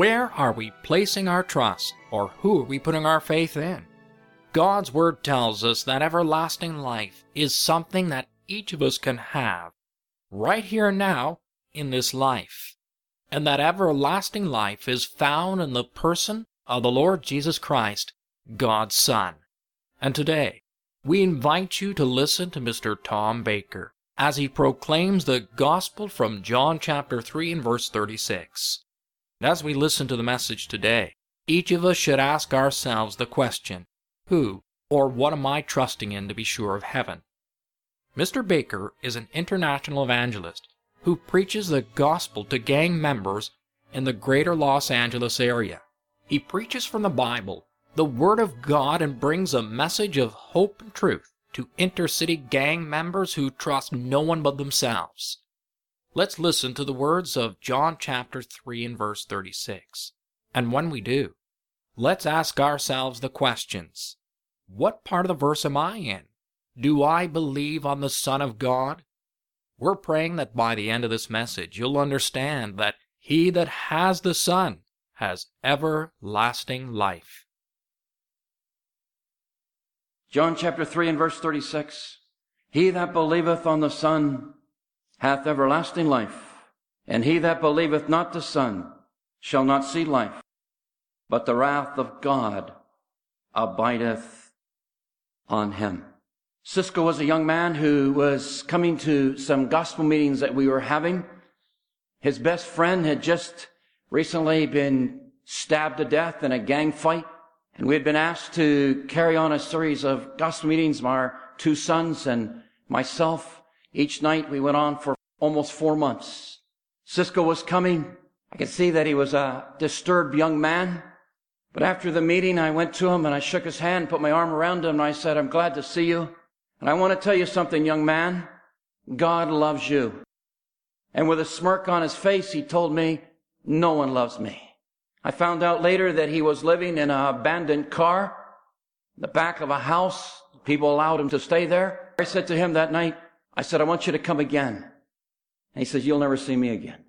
Where are we placing our trust, or who are we putting our faith in? God's Word tells us that everlasting life is something that each of us can have right here and now in this life. And that everlasting life is found in the person of the Lord Jesus Christ, God's Son. And today, we invite you to listen to Mr. Tom Baker as he proclaims the gospel from John chapter 3 and verse 36. As we listen to the message today, each of us should ask ourselves the question Who or what am I trusting in to be sure of heaven? Mr. Baker is an international evangelist who preaches the gospel to gang members in the greater Los Angeles area. He preaches from the Bible, the Word of God, and brings a message of hope and truth to intercity gang members who trust no one but themselves. Let's listen to the words of John chapter 3 and verse 36. And when we do, let's ask ourselves the questions What part of the verse am I in? Do I believe on the Son of God? We're praying that by the end of this message, you'll understand that he that has the Son has everlasting life. John chapter 3 and verse 36. He that believeth on the Son hath everlasting life, and he that believeth not the Son shall not see life, but the wrath of God abideth on him. Cisco was a young man who was coming to some gospel meetings that we were having. His best friend had just recently been stabbed to death in a gang fight. And we had been asked to carry on a series of gospel meetings. My two sons and myself each night we went on for almost four months. Cisco was coming. I could see that he was a disturbed young man. But after the meeting, I went to him and I shook his hand, put my arm around him, and I said, I'm glad to see you. And I want to tell you something, young man. God loves you. And with a smirk on his face, he told me, no one loves me. I found out later that he was living in an abandoned car, in the back of a house. People allowed him to stay there. I said to him that night, I said, I want you to come again. And he says, you'll never see me again.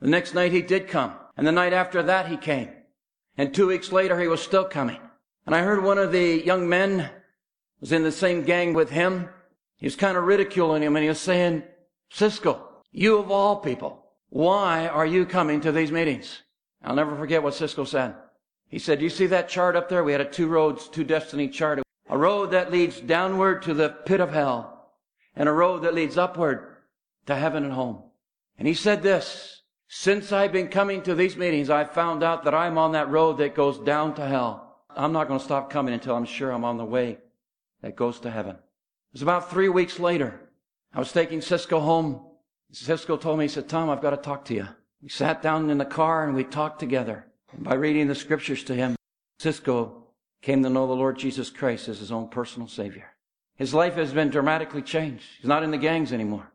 The next night he did come. And the night after that he came. And two weeks later he was still coming. And I heard one of the young men was in the same gang with him. He was kind of ridiculing him and he was saying, Cisco, you of all people, why are you coming to these meetings? I'll never forget what Cisco said. He said, you see that chart up there? We had a two roads, two destiny chart. A road that leads downward to the pit of hell and a road that leads upward to heaven and home. And he said this, since I've been coming to these meetings, I've found out that I'm on that road that goes down to hell. I'm not going to stop coming until I'm sure I'm on the way that goes to heaven. It was about three weeks later. I was taking Cisco home. Cisco told me, he said, Tom, I've got to talk to you. We sat down in the car and we talked together. And by reading the scriptures to him, Cisco came to know the Lord Jesus Christ as his own personal Savior. His life has been dramatically changed. He's not in the gangs anymore.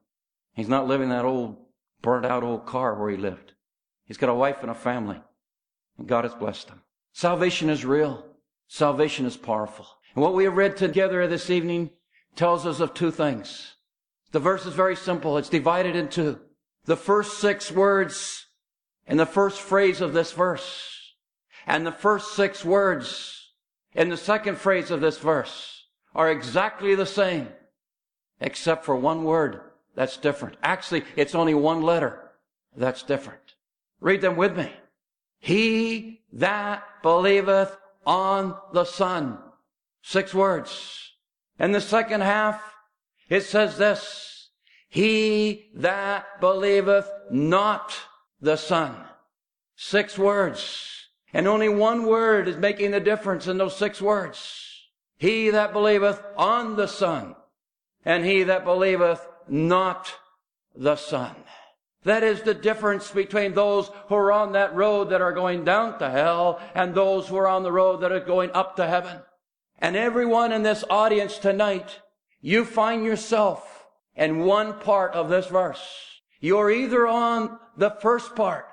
He's not living that old, burnt out old car where he lived. He's got a wife and a family. And God has blessed him. Salvation is real. Salvation is powerful. And what we have read together this evening tells us of two things. The verse is very simple. It's divided into the first six words in the first phrase of this verse and the first six words in the second phrase of this verse are exactly the same, except for one word that's different. Actually, it's only one letter that's different. Read them with me. He that believeth on the Son. Six words. In the second half, it says this. He that believeth not the Son. Six words. And only one word is making the difference in those six words. He that believeth on the Son, and he that believeth not the Son. That is the difference between those who are on that road that are going down to hell and those who are on the road that are going up to heaven. And everyone in this audience tonight, you find yourself in one part of this verse. You're either on the first part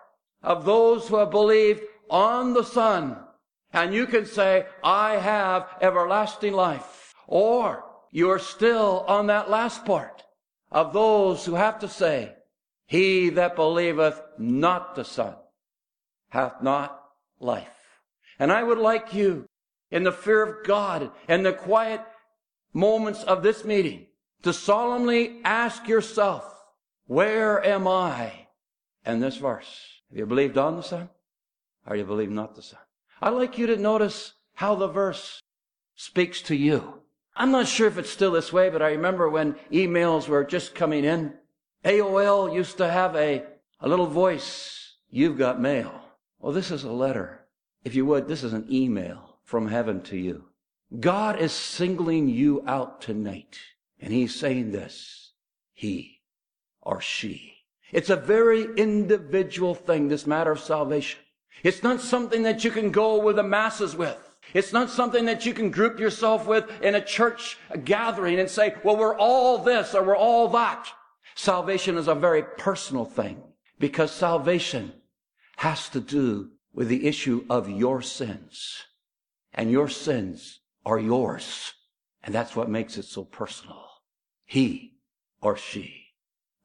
of those who have believed on the Son, and you can say, I have everlasting life. Or you're still on that last part of those who have to say, he that believeth not the Son hath not life. And I would like you, in the fear of God and the quiet moments of this meeting, to solemnly ask yourself, where am I in this verse? Have you believed on the Son? Or you believe not the Son? I'd like you to notice how the verse speaks to you. I'm not sure if it's still this way, but I remember when emails were just coming in AOL used to have a, a little voice. You've got mail. Well, this is a letter. If you would, this is an email from heaven to you. God is singling you out tonight. And he's saying this. He or she. It's a very individual thing, this matter of salvation. It's not something that you can go with the masses with. It's not something that you can group yourself with in a church gathering and say, well, we're all this or we're all that. Salvation is a very personal thing because salvation has to do with the issue of your sins. And your sins are yours. And that's what makes it so personal. He or she.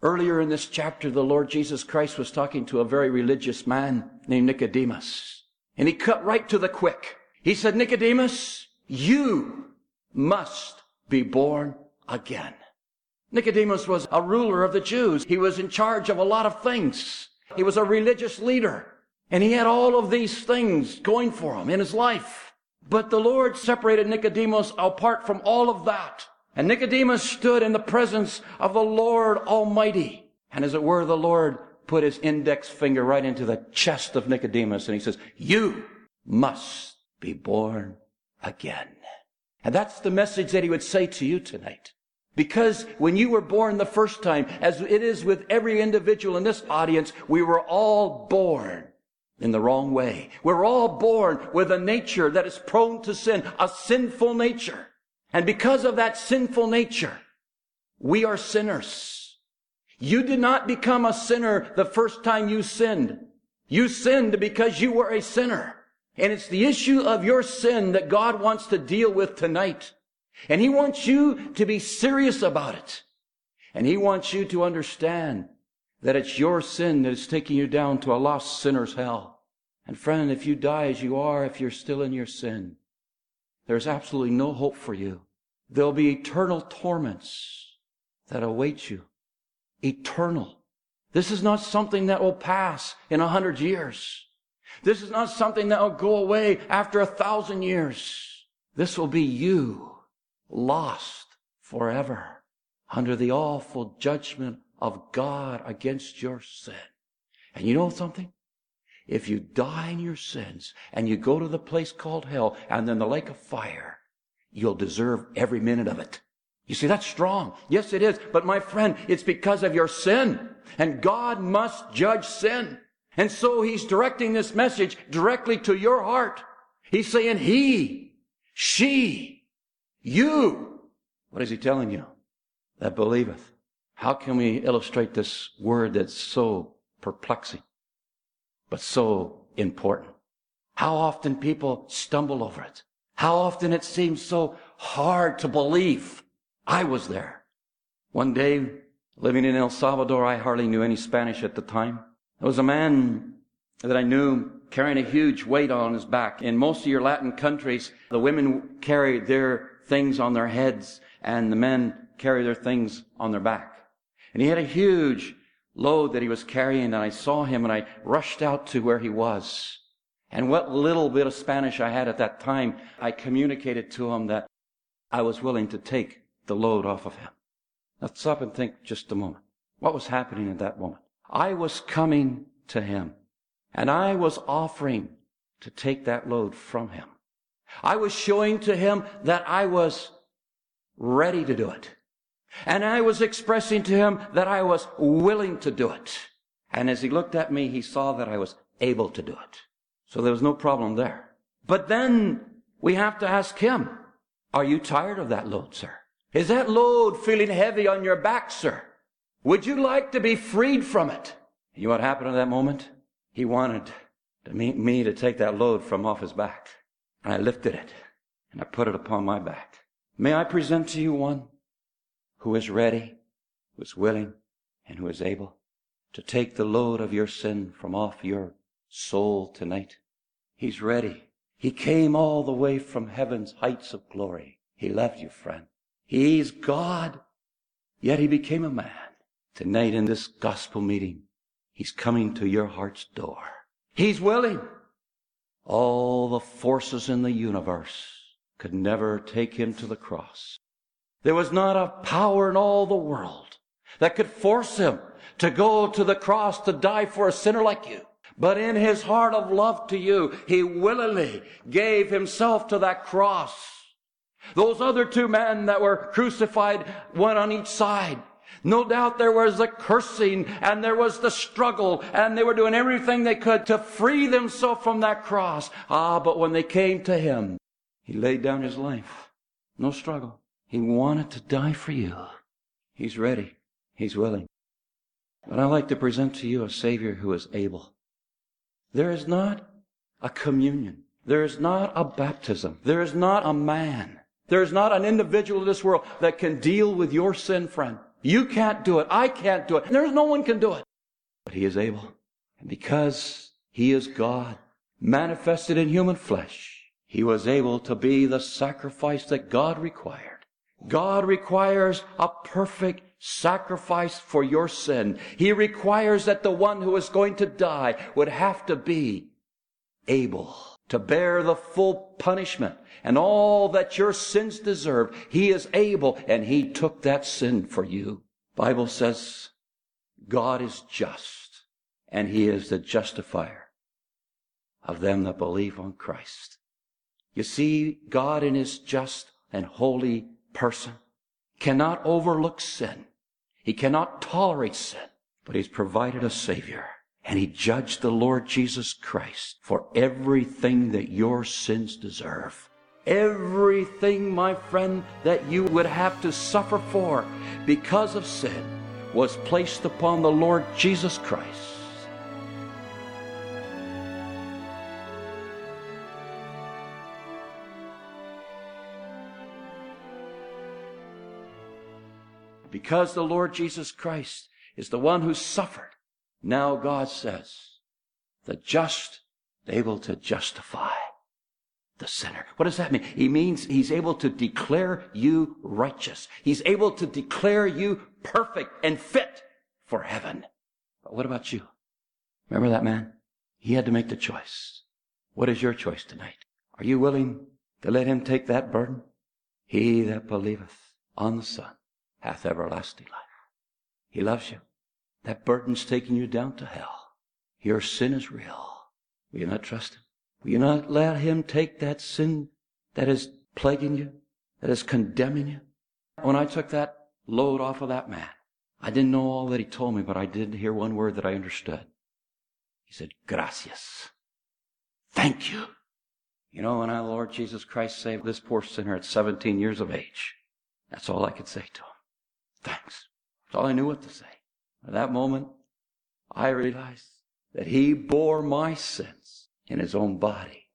Earlier in this chapter, the Lord Jesus Christ was talking to a very religious man named Nicodemus. And he cut right to the quick. He said, Nicodemus, you must be born again. Nicodemus was a ruler of the Jews. He was in charge of a lot of things. He was a religious leader. And he had all of these things going for him in his life. But the Lord separated Nicodemus apart from all of that. And Nicodemus stood in the presence of the Lord Almighty. And as it were, the Lord put his index finger right into the chest of Nicodemus and he says, you must be born again. And that's the message that he would say to you tonight. Because when you were born the first time, as it is with every individual in this audience, we were all born in the wrong way. We're all born with a nature that is prone to sin, a sinful nature. And because of that sinful nature, we are sinners. You did not become a sinner the first time you sinned. You sinned because you were a sinner. And it's the issue of your sin that God wants to deal with tonight. And he wants you to be serious about it. And he wants you to understand that it's your sin that is taking you down to a lost sinner's hell. And friend, if you die as you are, if you're still in your sin, there's absolutely no hope for you. There'll be eternal torments that await you. Eternal. This is not something that will pass in a hundred years. This is not something that will go away after a thousand years. This will be you lost forever under the awful judgment of God against your sin. And you know something? If you die in your sins and you go to the place called hell and then the lake of fire, you'll deserve every minute of it. You see, that's strong. Yes, it is. But my friend, it's because of your sin. And God must judge sin. And so he's directing this message directly to your heart. He's saying, he, she, you. What is he telling you? That believeth. How can we illustrate this word that's so perplexing, but so important? How often people stumble over it. How often it seems so hard to believe. I was there. One day, living in El Salvador, I hardly knew any Spanish at the time. There was a man that I knew carrying a huge weight on his back. In most of your Latin countries, the women carry their things on their heads and the men carry their things on their back. And he had a huge load that he was carrying and I saw him and I rushed out to where he was. And what little bit of Spanish I had at that time, I communicated to him that I was willing to take the load off of him. Now stop and think just a moment. What was happening at that moment? I was coming to him and I was offering to take that load from him. I was showing to him that I was ready to do it. And I was expressing to him that I was willing to do it. And as he looked at me, he saw that I was able to do it. So there was no problem there. But then we have to ask him, are you tired of that load, sir? Is that load feeling heavy on your back, sir? Would you like to be freed from it? You know what happened at that moment? He wanted to meet me to take that load from off his back. And I lifted it and I put it upon my back. May I present to you one who is ready, who is willing, and who is able to take the load of your sin from off your soul tonight. He's ready. He came all the way from heaven's heights of glory. He loved you, friend. He's God, yet he became a man. Tonight in this gospel meeting, he's coming to your heart's door. He's willing. All the forces in the universe could never take him to the cross. There was not a power in all the world that could force him to go to the cross to die for a sinner like you. But in his heart of love to you, he willingly gave himself to that cross. Those other two men that were crucified, one on each side, no doubt there was the cursing and there was the struggle and they were doing everything they could to free themselves from that cross. Ah, but when they came to him, he laid down his life. No struggle. He wanted to die for you. He's ready. He's willing. But I'd like to present to you a Savior who is able. There is not a communion. There is not a baptism. There is not a man. There is not an individual in this world that can deal with your sin, friend. You can't do it. I can't do it. There's no one can do it. But he is able. And because he is God, manifested in human flesh, he was able to be the sacrifice that God required. God requires a perfect sacrifice for your sin. He requires that the one who is going to die would have to be able to bear the full punishment and all that your sins deserve. He is able and he took that sin for you. Bible says God is just and he is the justifier of them that believe on Christ. You see, God in his just and holy person cannot overlook sin. He cannot tolerate sin, but he's provided a savior and he judged the Lord Jesus Christ for everything that your sins deserve. Everything, my friend, that you would have to suffer for because of sin was placed upon the Lord Jesus Christ. Because the Lord Jesus Christ is the one who suffered, now God says, the just able to justify the sinner. What does that mean? He means he's able to declare you righteous. He's able to declare you perfect and fit for heaven. But what about you? Remember that man? He had to make the choice. What is your choice tonight? Are you willing to let him take that burden? He that believeth on the Son hath everlasting life. He loves you. That burden's taking you down to hell. Your sin is real. Will you not trust him? Will you not let him take that sin that is plaguing you, that is condemning you? When I took that load off of that man, I didn't know all that he told me, but I did hear one word that I understood. He said, gracias. Thank you. You know, when our Lord Jesus Christ saved this poor sinner at 17 years of age, that's all I could say to him. Thanks. That's all I knew what to say. At that moment, I realized that he bore my sins in his own body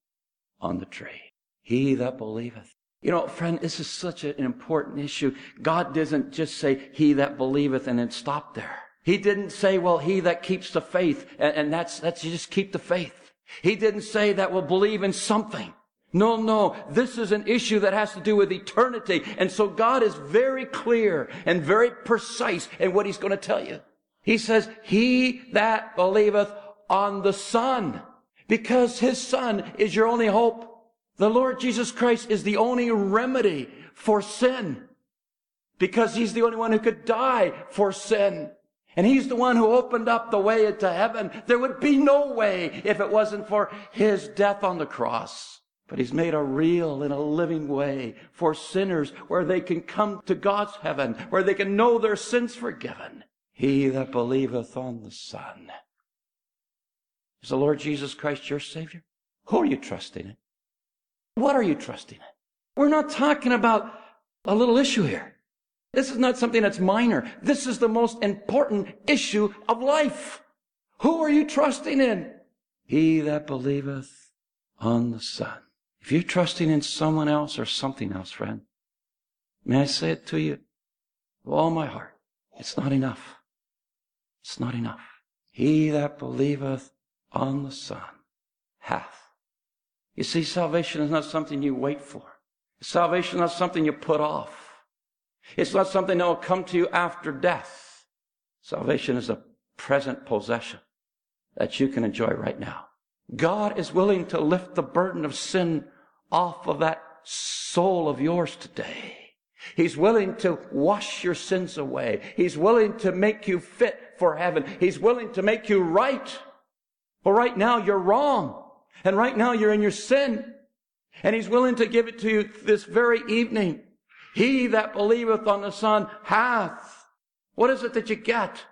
on the tree. He that believeth. You know, friend, this is such an important issue. God doesn't just say, he that believeth and then stop there. He didn't say, well, he that keeps the faith, and, and that's, that's you just keep the faith. He didn't say that will believe in something. No, no, this is an issue that has to do with eternity. And so God is very clear and very precise in what he's going to tell you. He says, he that believeth on the Son, because his Son is your only hope. The Lord Jesus Christ is the only remedy for sin, because he's the only one who could die for sin. And he's the one who opened up the way into heaven. There would be no way if it wasn't for his death on the cross. But he's made a real and a living way for sinners where they can come to God's heaven, where they can know their sins forgiven. He that believeth on the Son. Is the Lord Jesus Christ your Savior? Who are you trusting in? What are you trusting in? We're not talking about a little issue here. This is not something that's minor. This is the most important issue of life. Who are you trusting in? He that believeth on the Son. If you're trusting in someone else or something else, friend, may I say it to you with all my heart. It's not enough. It's not enough. He that believeth on the Son hath. You see, salvation is not something you wait for. Salvation is not something you put off. It's not something that will come to you after death. Salvation is a present possession that you can enjoy right now. God is willing to lift the burden of sin off of that soul of yours today. He's willing to wash your sins away. He's willing to make you fit for heaven. He's willing to make you right. But right now you're wrong. And right now you're in your sin. And He's willing to give it to you this very evening. He that believeth on the Son hath. What is it that you get?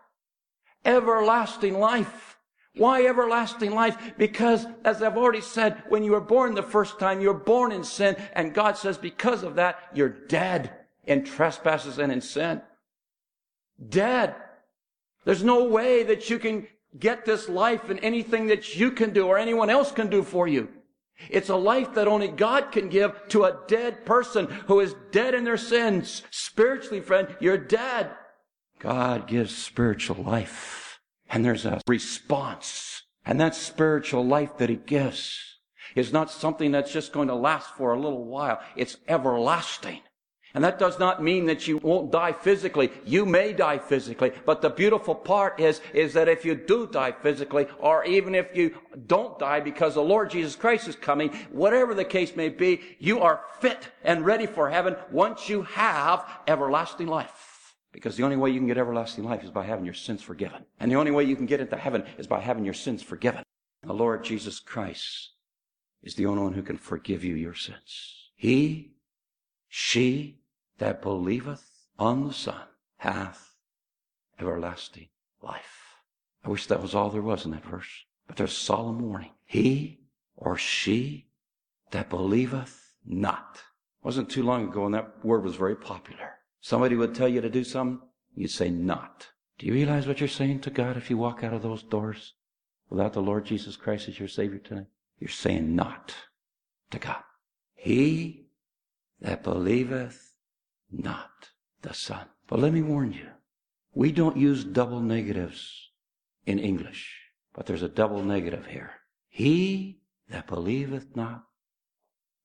Everlasting life. Why everlasting life? Because, as I've already said, when you were born the first time, you're born in sin, and God says because of that, you're dead in trespasses and in sin. Dead. There's no way that you can get this life in anything that you can do or anyone else can do for you. It's a life that only God can give to a dead person who is dead in their sins. Spiritually, friend, you're dead. God gives spiritual life. And there's a response. And that spiritual life that He gives is not something that's just going to last for a little while. It's everlasting. And that does not mean that you won't die physically. You may die physically. But the beautiful part is, is that if you do die physically, or even if you don't die because the Lord Jesus Christ is coming, whatever the case may be, you are fit and ready for heaven once you have everlasting life. Because the only way you can get everlasting life is by having your sins forgiven. And the only way you can get into heaven is by having your sins forgiven. The Lord Jesus Christ is the only one who can forgive you your sins. He, she, that believeth on the Son hath everlasting life. I wish that was all there was in that verse. But there's solemn warning. He or she that believeth not. It wasn't too long ago and that word was very popular. Somebody would tell you to do something, you'd say not. Do you realize what you're saying to God if you walk out of those doors without the Lord Jesus Christ as your Savior tonight? You're saying not to God. He that believeth not the Son. But let me warn you, we don't use double negatives in English, but there's a double negative here. He that believeth not,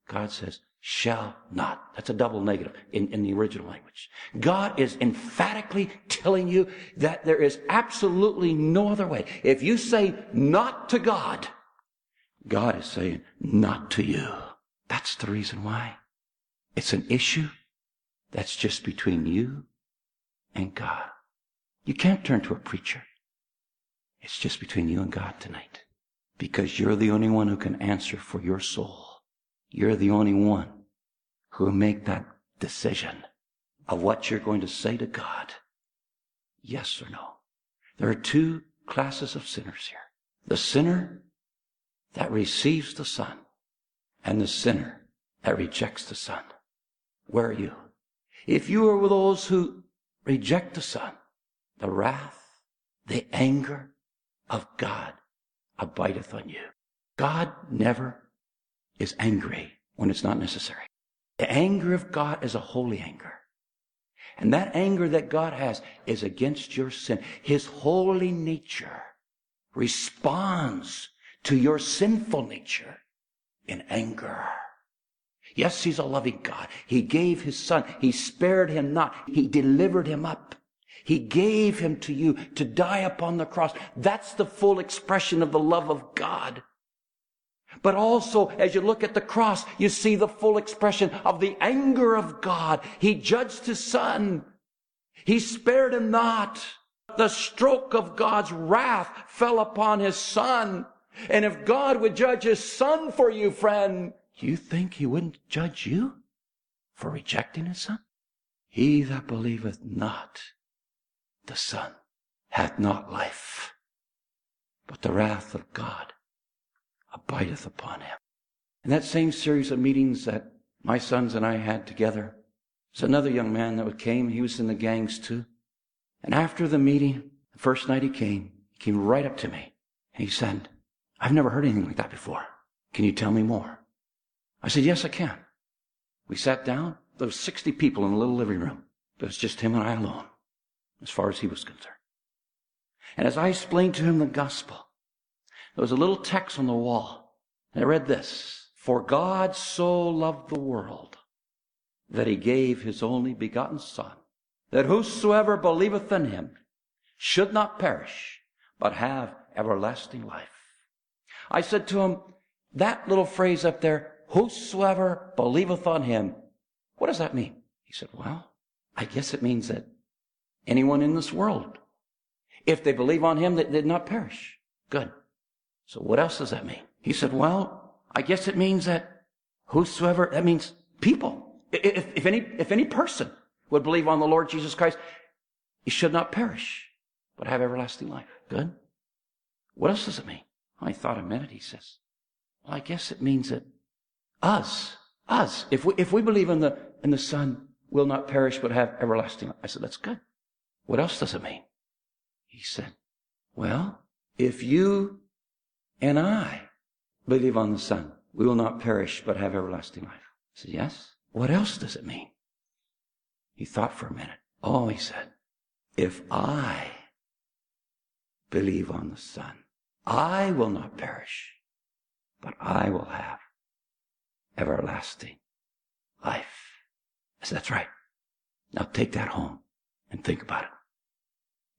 God says, shall not. That's a double negative in, in the original language. God is emphatically telling you that there is absolutely no other way. If you say not to God, God is saying not to you. That's the reason why. It's an issue that's just between you and God. You can't turn to a preacher. It's just between you and God tonight. Because you're the only one who can answer for your soul. You're the only one who will make that decision of what you're going to say to God. Yes or no. There are two classes of sinners here. The sinner that receives the Son and the sinner that rejects the Son. Where are you? If you are with those who reject the Son, the wrath, the anger of God abideth on you. God never is angry when it's not necessary. The anger of God is a holy anger. And that anger that God has is against your sin. His holy nature responds to your sinful nature in anger. Yes, he's a loving God. He gave his son. He spared him not. He delivered him up. He gave him to you to die upon the cross. That's the full expression of the love of God. But also, as you look at the cross, you see the full expression of the anger of God. He judged his son. He spared him not. The stroke of God's wrath fell upon his son. And if God would judge his son for you, friend, you think he wouldn't judge you for rejecting his son? He that believeth not the son hath not life, but the wrath of God abideth upon him. In that same series of meetings that my sons and I had together, there's another young man that came. He was in the gangs too. And after the meeting, the first night he came, he came right up to me. And he said, I've never heard anything like that before. Can you tell me more? I said, yes, I can. We sat down. There was 60 people in a little living room. It was just him and I alone, as far as he was concerned. And as I explained to him the gospel, there was a little text on the wall. And I read this. For God so loved the world that he gave his only begotten son, that whosoever believeth in him should not perish, but have everlasting life. I said to him, that little phrase up there, whosoever believeth on him, what does that mean? He said, well, I guess it means that anyone in this world, if they believe on him, they did not perish. Good. So what else does that mean? He said, well, I guess it means that whosoever, that means people. If, if, any, if any person would believe on the Lord Jesus Christ, he should not perish, but have everlasting life. Good. What else does it mean? I thought a minute. He says, well, I guess it means that us, us, if we, if we believe in the, in the Son, will not perish, but have everlasting life. I said, that's good. What else does it mean? He said, well, if you and I believe on the Son, we will not perish, but have everlasting life. I said, yes. What else does it mean? He thought for a minute. Oh, he said, if I believe on the Son, I will not perish, but I will have everlasting life. I said, that's right. Now take that home and think about it.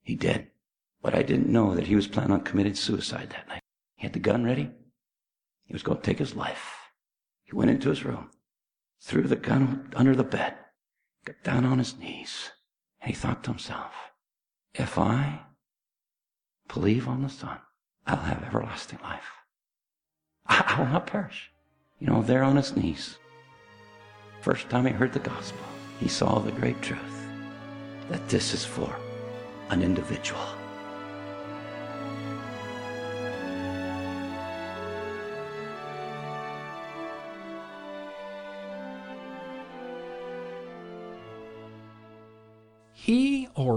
He did. But I didn't know that he was planning on committing suicide that night. He had the gun ready. He was going to take his life. He went into his room threw the gun under the bed, got down on his knees, and he thought to himself, if I believe on the Son, I'll have everlasting life. I, I will not perish. You know, there on his knees, first time he heard the gospel, he saw the great truth that this is for an individual.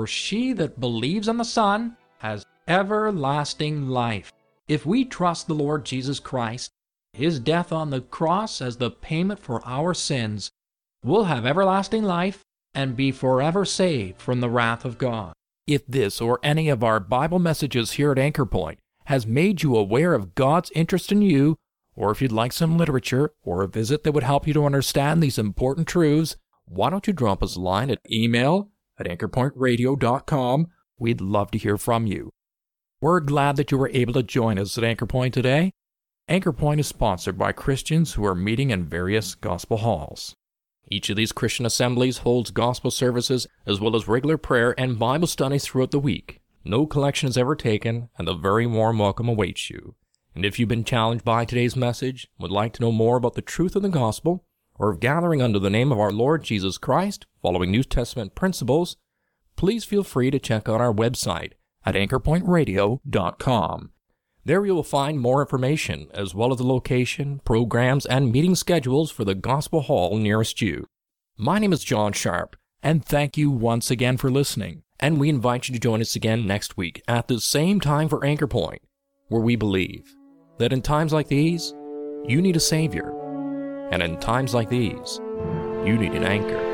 He or she that believes on the Son has everlasting life. If we trust the Lord Jesus Christ, his death on the cross as the payment for our sins, we'll have everlasting life and be forever saved from the wrath of God. If this or any of our Bible messages here at Anchor Point has made you aware of God's interest in you, or if you'd like some literature or a visit that would help you to understand these important truths, why don't you drop us a line at email at anchorpointradio.com. We'd love to hear from you. We're glad that you were able to join us at Anchorpoint today. Anchorpoint is sponsored by Christians who are meeting in various gospel halls. Each of these Christian assemblies holds gospel services as well as regular prayer and Bible studies throughout the week. No collection is ever taken, and a very warm welcome awaits you. And if you've been challenged by today's message, would like to know more about the truth of the gospel, or of gathering under the name of our Lord Jesus Christ, following New Testament principles, please feel free to check out our website at anchorpointradio.com. There you will find more information, as well as the location, programs, and meeting schedules for the Gospel Hall nearest you. My name is John Sharp, and thank you once again for listening. And we invite you to join us again next week at the same time for Anchor Point, where we believe that in times like these, you need a Savior and in times like these, you need an anchor.